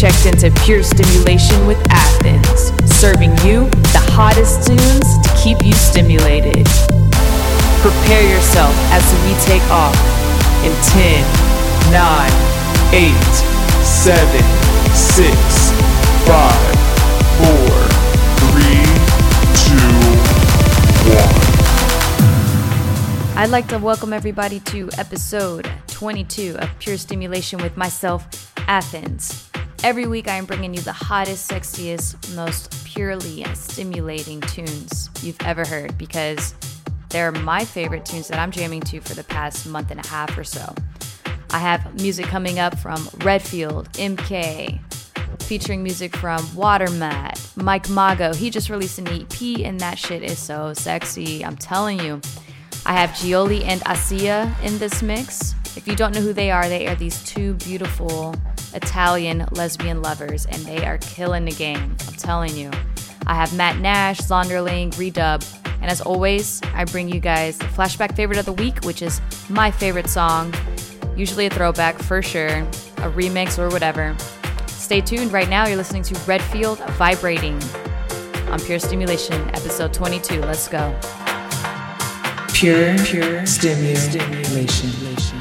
checked into Pure Stimulation with Athens, serving you the hottest tunes to keep you stimulated. Prepare yourself as we take off in 10, 9, 8, 7, 6, 5, 4, 3, 2, 1. I'd like to welcome everybody to episode 22 of Pure Stimulation with myself, Athens. Every week, I am bringing you the hottest, sexiest, most purely stimulating tunes you've ever heard because they're my favorite tunes that I'm jamming to for the past month and a half or so. I have music coming up from Redfield, MK, featuring music from Watermat, Mike Mago. He just released an EP, and that shit is so sexy. I'm telling you. I have Gioli and Assia in this mix. If you don't know who they are, they are these two beautiful Italian lesbian lovers, and they are killing the game. I'm telling you. I have Matt Nash, Zonderling, Redub, and as always, I bring you guys the flashback favorite of the week, which is my favorite song, usually a throwback for sure, a remix or whatever. Stay tuned. Right now, you're listening to Redfield Vibrating on Pure Stimulation, episode 22. Let's go. Pure, pure stimulation. I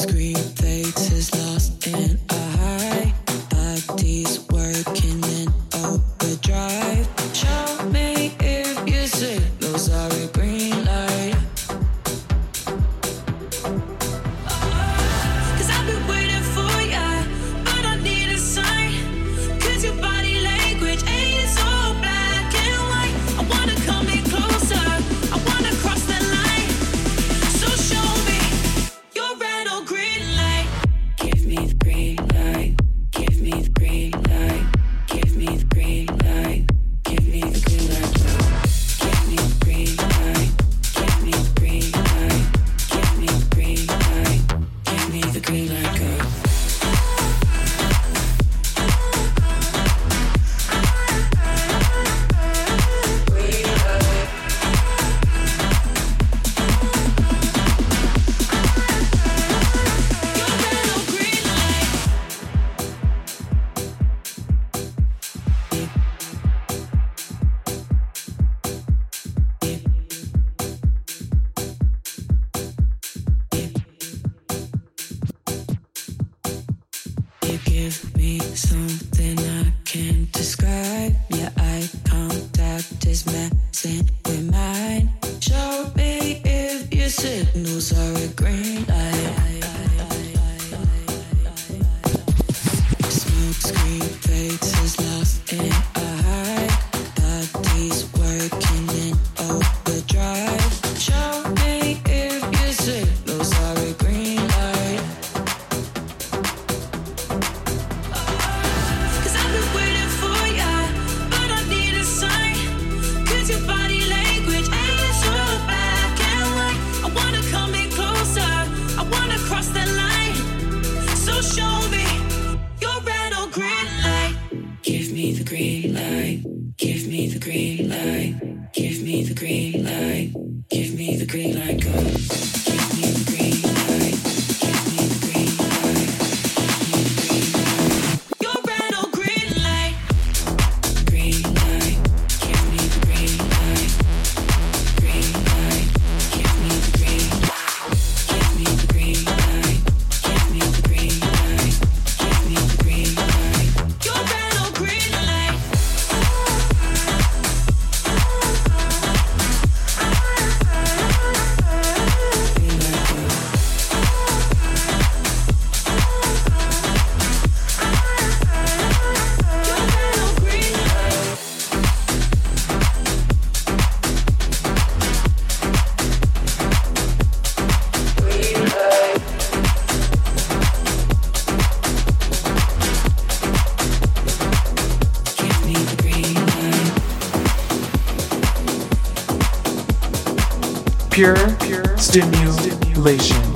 discreet fades his Translation.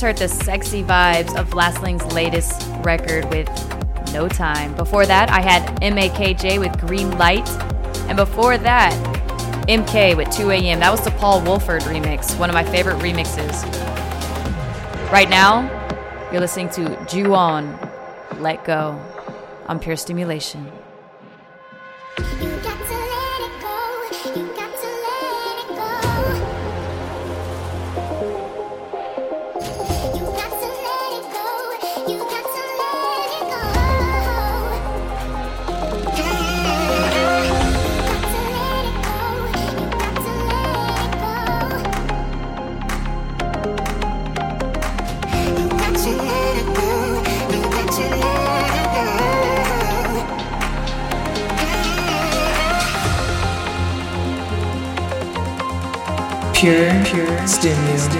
just heard the sexy vibes of Lastling's latest record with No Time. Before that, I had MAKJ with Green Light. And before that, MK with 2 AM. That was the Paul Woolford remix, one of my favorite remixes. Right now, you're listening to Ju On, Let Go on Pure Stimulation. Stimulus.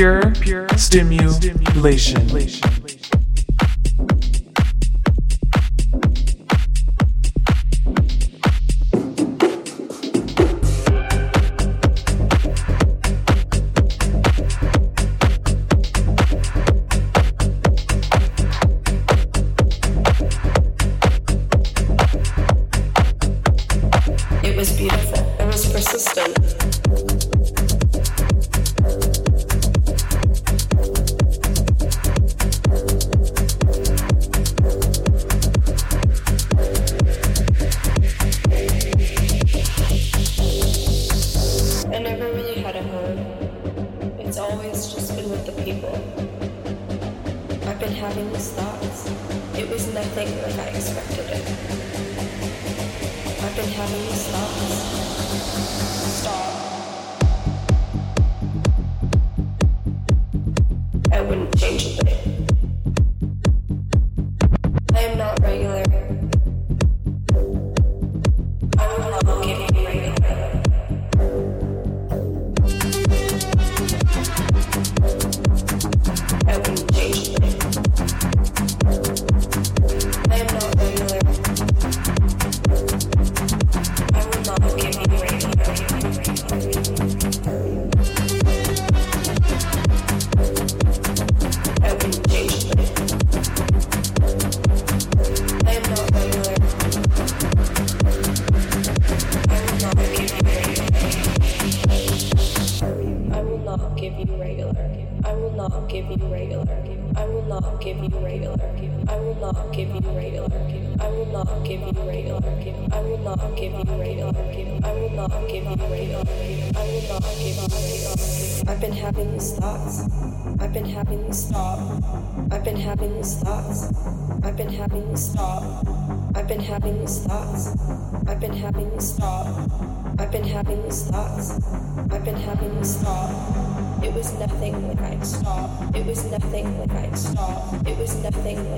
Pure, pure stimulation. Nothing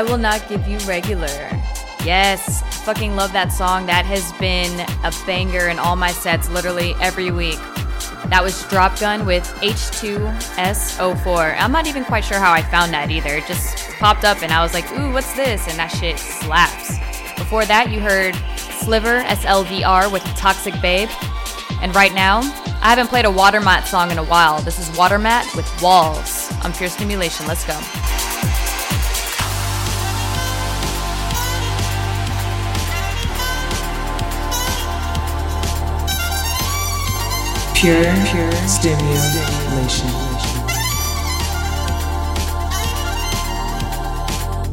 I will not give you regular. Yes, fucking love that song. That has been a banger in all my sets literally every week. That was Dropgun with H2SO4. I'm not even quite sure how I found that either. It just popped up and I was like, ooh, what's this? And that shit slaps. Before that, you heard Sliver SLVR with Toxic Babe. And right now, I haven't played a Watermat song in a while. This is Watermat with Walls on Pure Stimulation. Let's go. Pure, pure stimulation.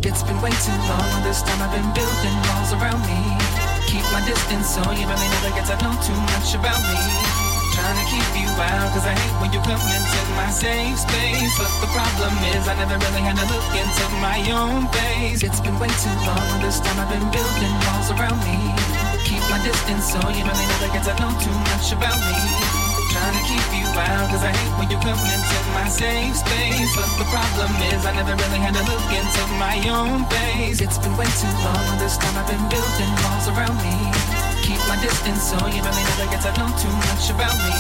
It's been way too long. This time I've been building walls around me. Keep my distance so you really never get to know too much about me. Trying to keep you out, cause I hate when you come into my safe space. But the problem is, I never really had to look into my own face. It's been way too long. This time I've been building walls around me. Keep my distance so you really never get to know too much about me. Trying to keep you out, cause I hate when you come into my safe space. But the problem is, I never really had to look into my own face. It's been way too long, this time I've been building walls around me. Keep my distance so you really never get to know too much about me.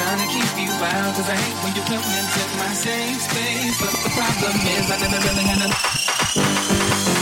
Trying to keep you out, cause I hate when you come into my safe space. But the problem is, I never really had to.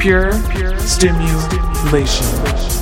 Pure, stimulation.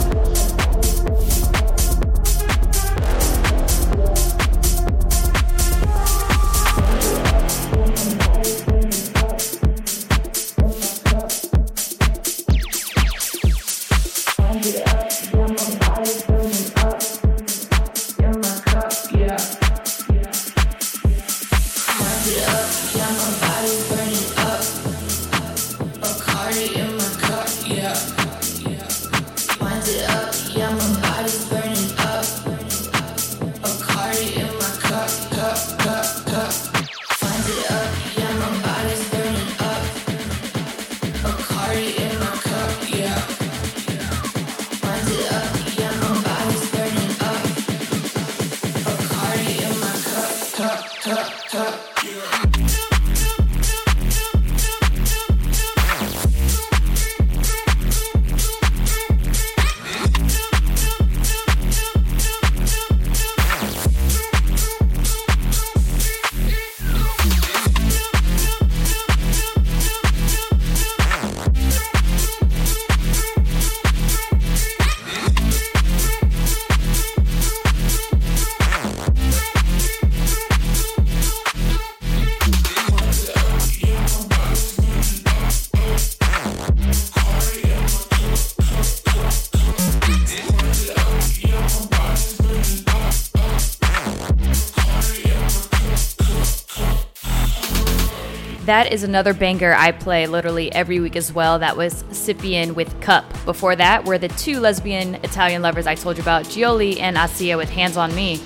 That is another banger I play literally every week as well. That was Scypian with Cup. Before that were the two lesbian Italian lovers I told you about, Gioli and Assia with Hands on Me.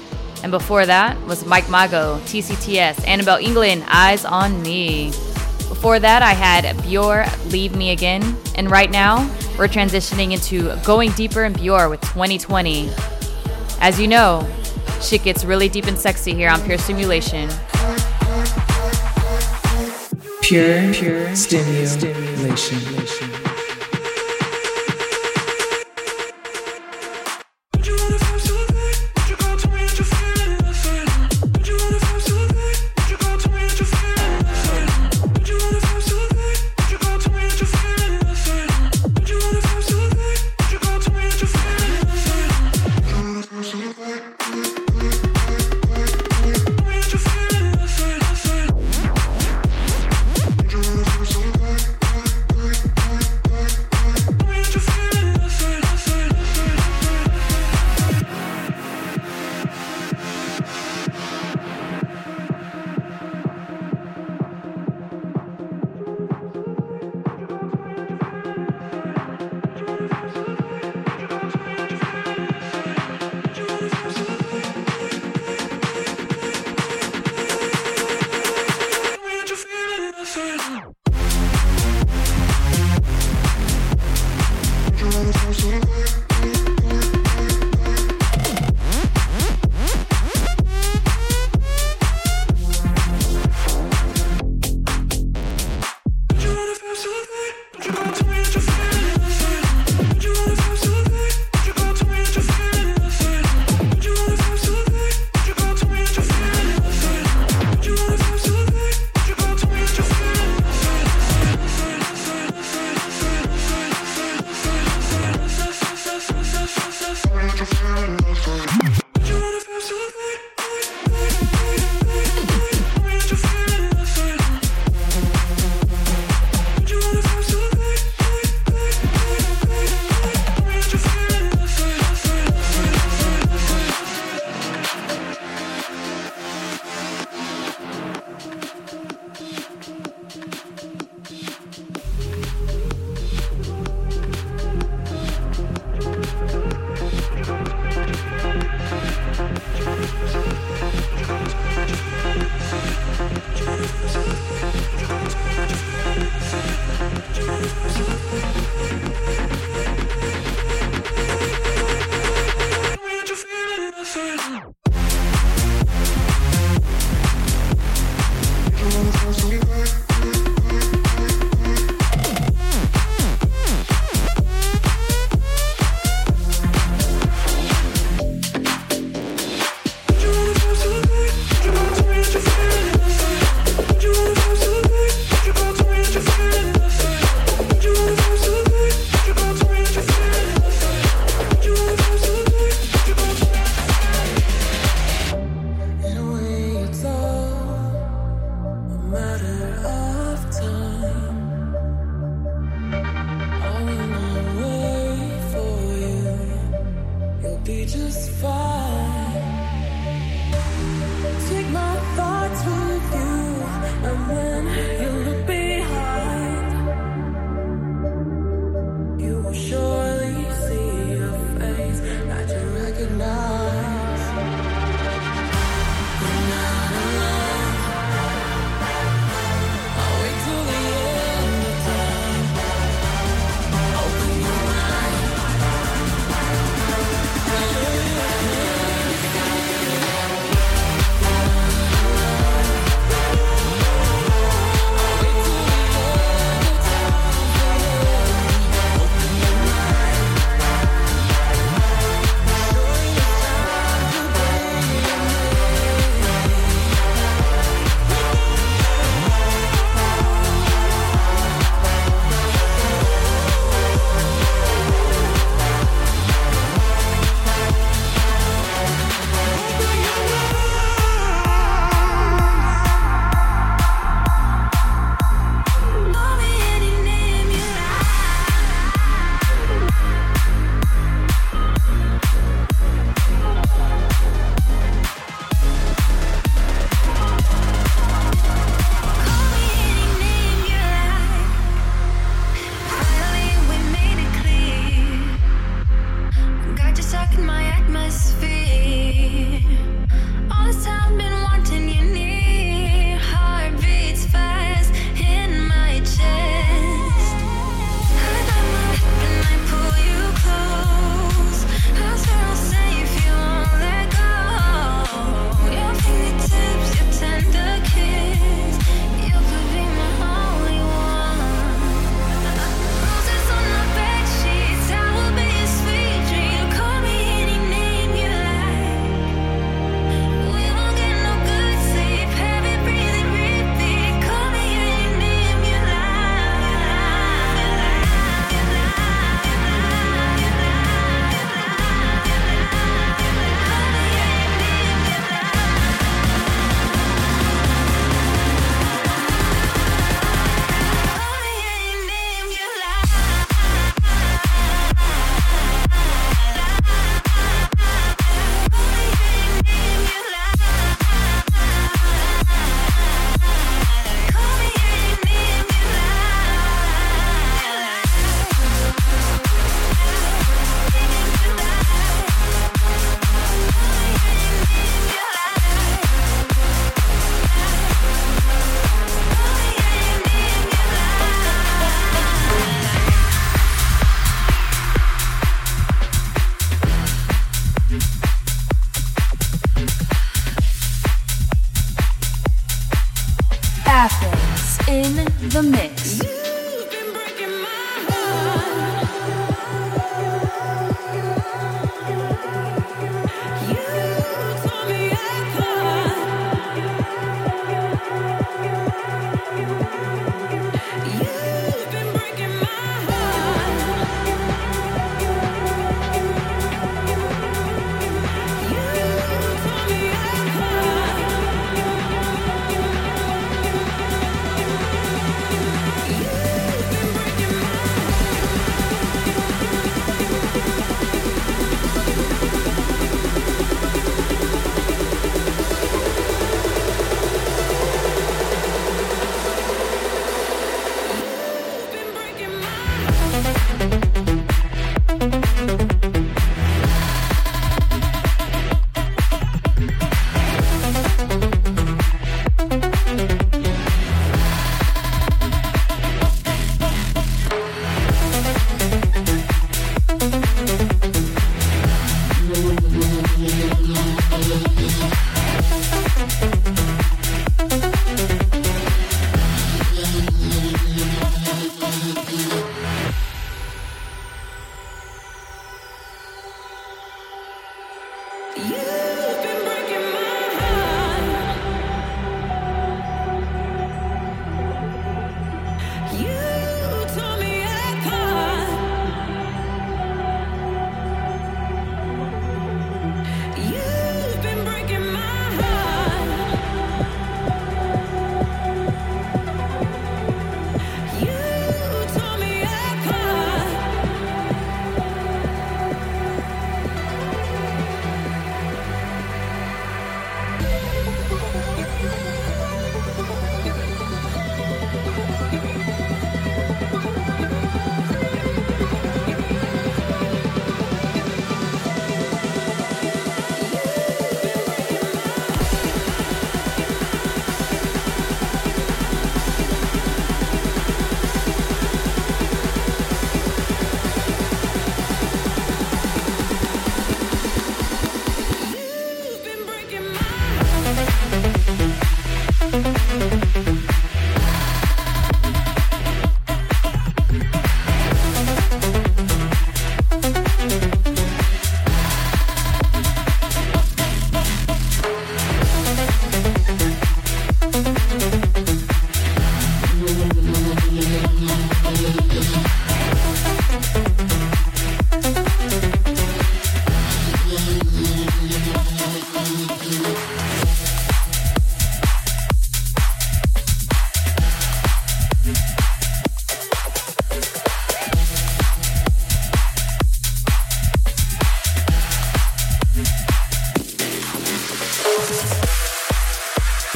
And before that was Mike Mago, TCTS, Annabel Englund, Eyes on Me. Before that, I had Bjor, Leave Me Again. And right now, we're transitioning into Going Deeper in Bjor with 2020. As you know, shit gets really deep and sexy here on Pure Stimulation. Pure, pure stimulation. Thank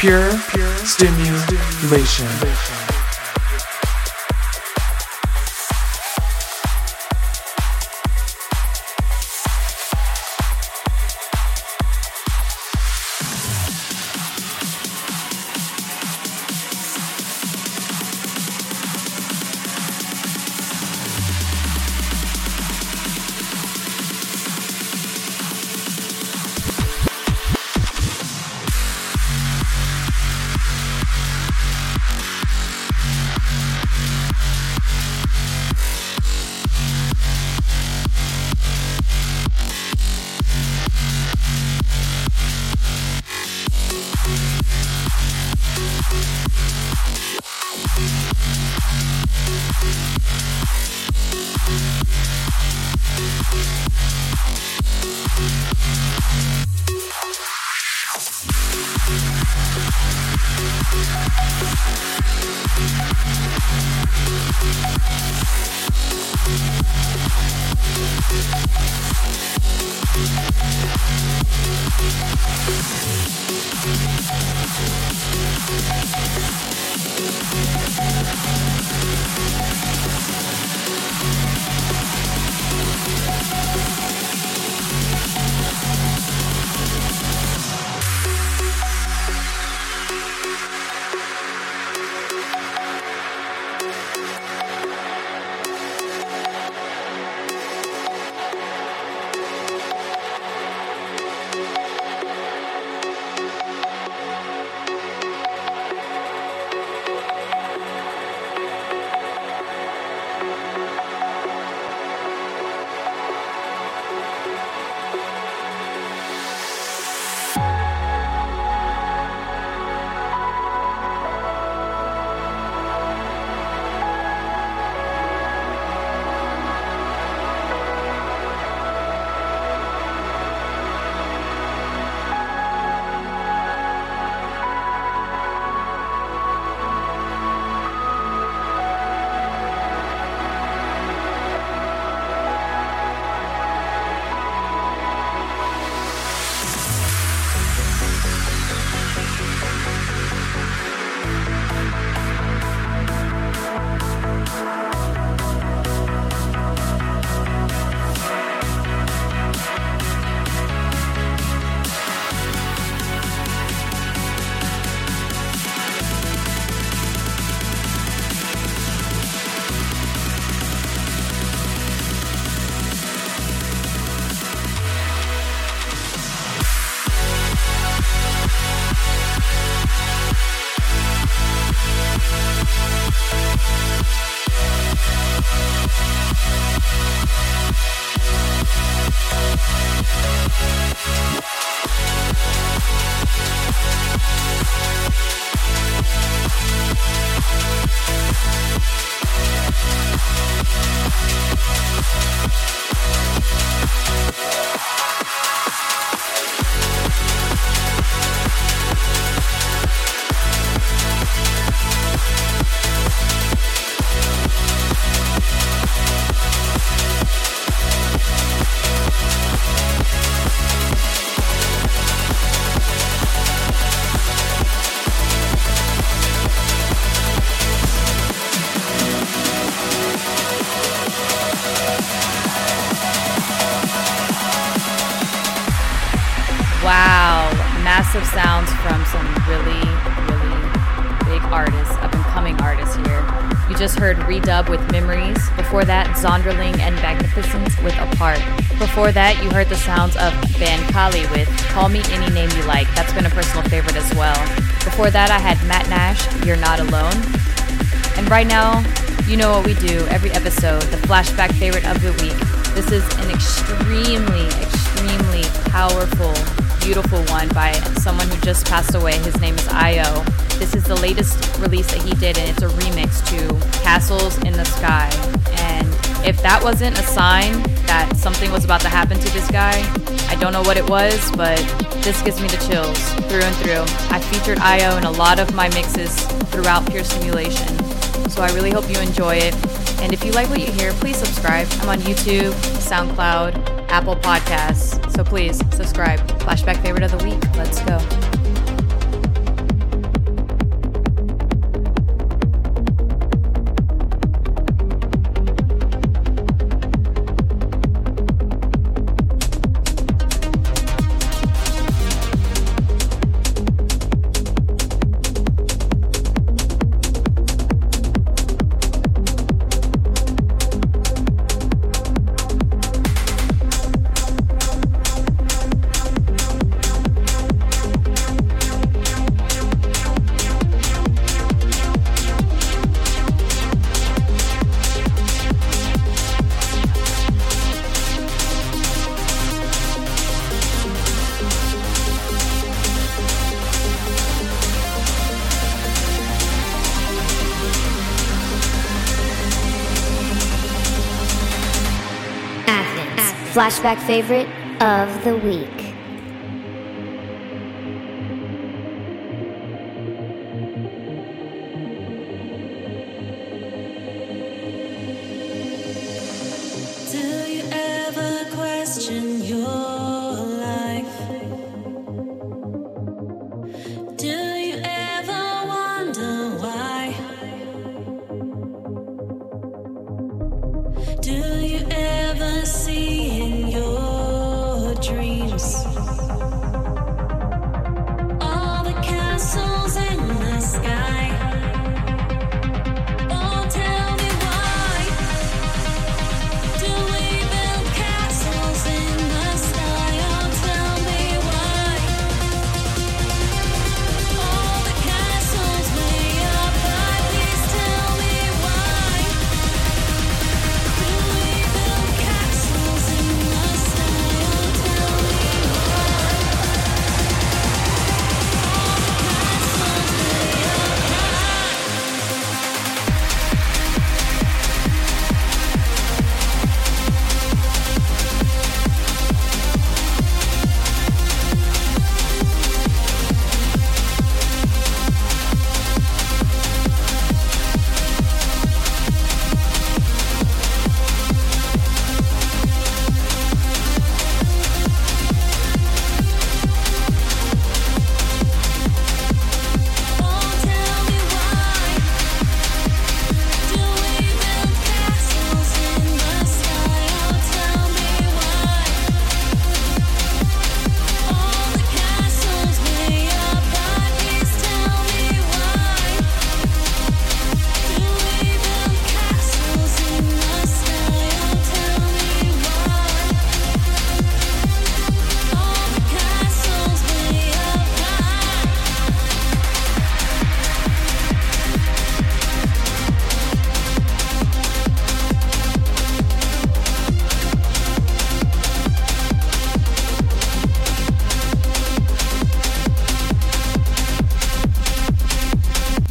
Pure, stimulation. Before that, you heard the sounds of Van Kali with Call Me Any Name You Like. That's been a personal favorite as well. Before that, I had Matt Nash, You're Not Alone. And right now, you know what we do every episode, the flashback favorite of the week. This is an extremely, extremely powerful, beautiful one by someone who just passed away. His name is Io. This is the latest release that he did, and it's a remix to Castles in the Sky. And if that wasn't a sign that something was about to happen to this guy, I don't know what it was, but this gives me the chills through and through. I featured Io in a lot of my mixes throughout Pure Stimulation. So I really hope you enjoy it. And if you like what you hear, please subscribe. I'm on YouTube, SoundCloud, Apple Podcasts. So please subscribe. Flashback favorite of the week. Let's go. Flashback favorite of the week.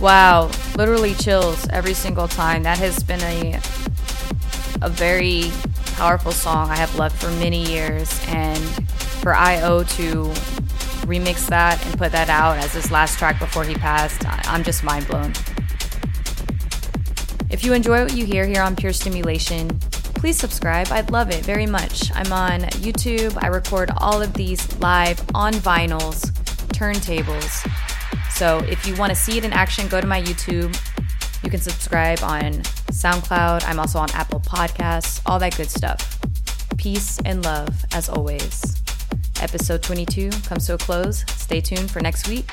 Wow, literally chills every single time. That has been a a very powerful song I have loved for many years and for IO to remix that and put that out as his last track before he passed, I'm just mind blown. If you enjoy what you hear here on Pure Stimulation, please subscribe. I'd love it very much. I'm on YouTube. I record all of these live on vinyls, turntables. So if you want to see it in action, go to my YouTube. You can subscribe on SoundCloud. I'm also on Apple Podcasts, all that good stuff. Peace and love as always. Episode 22 comes to a close. Stay tuned for next week.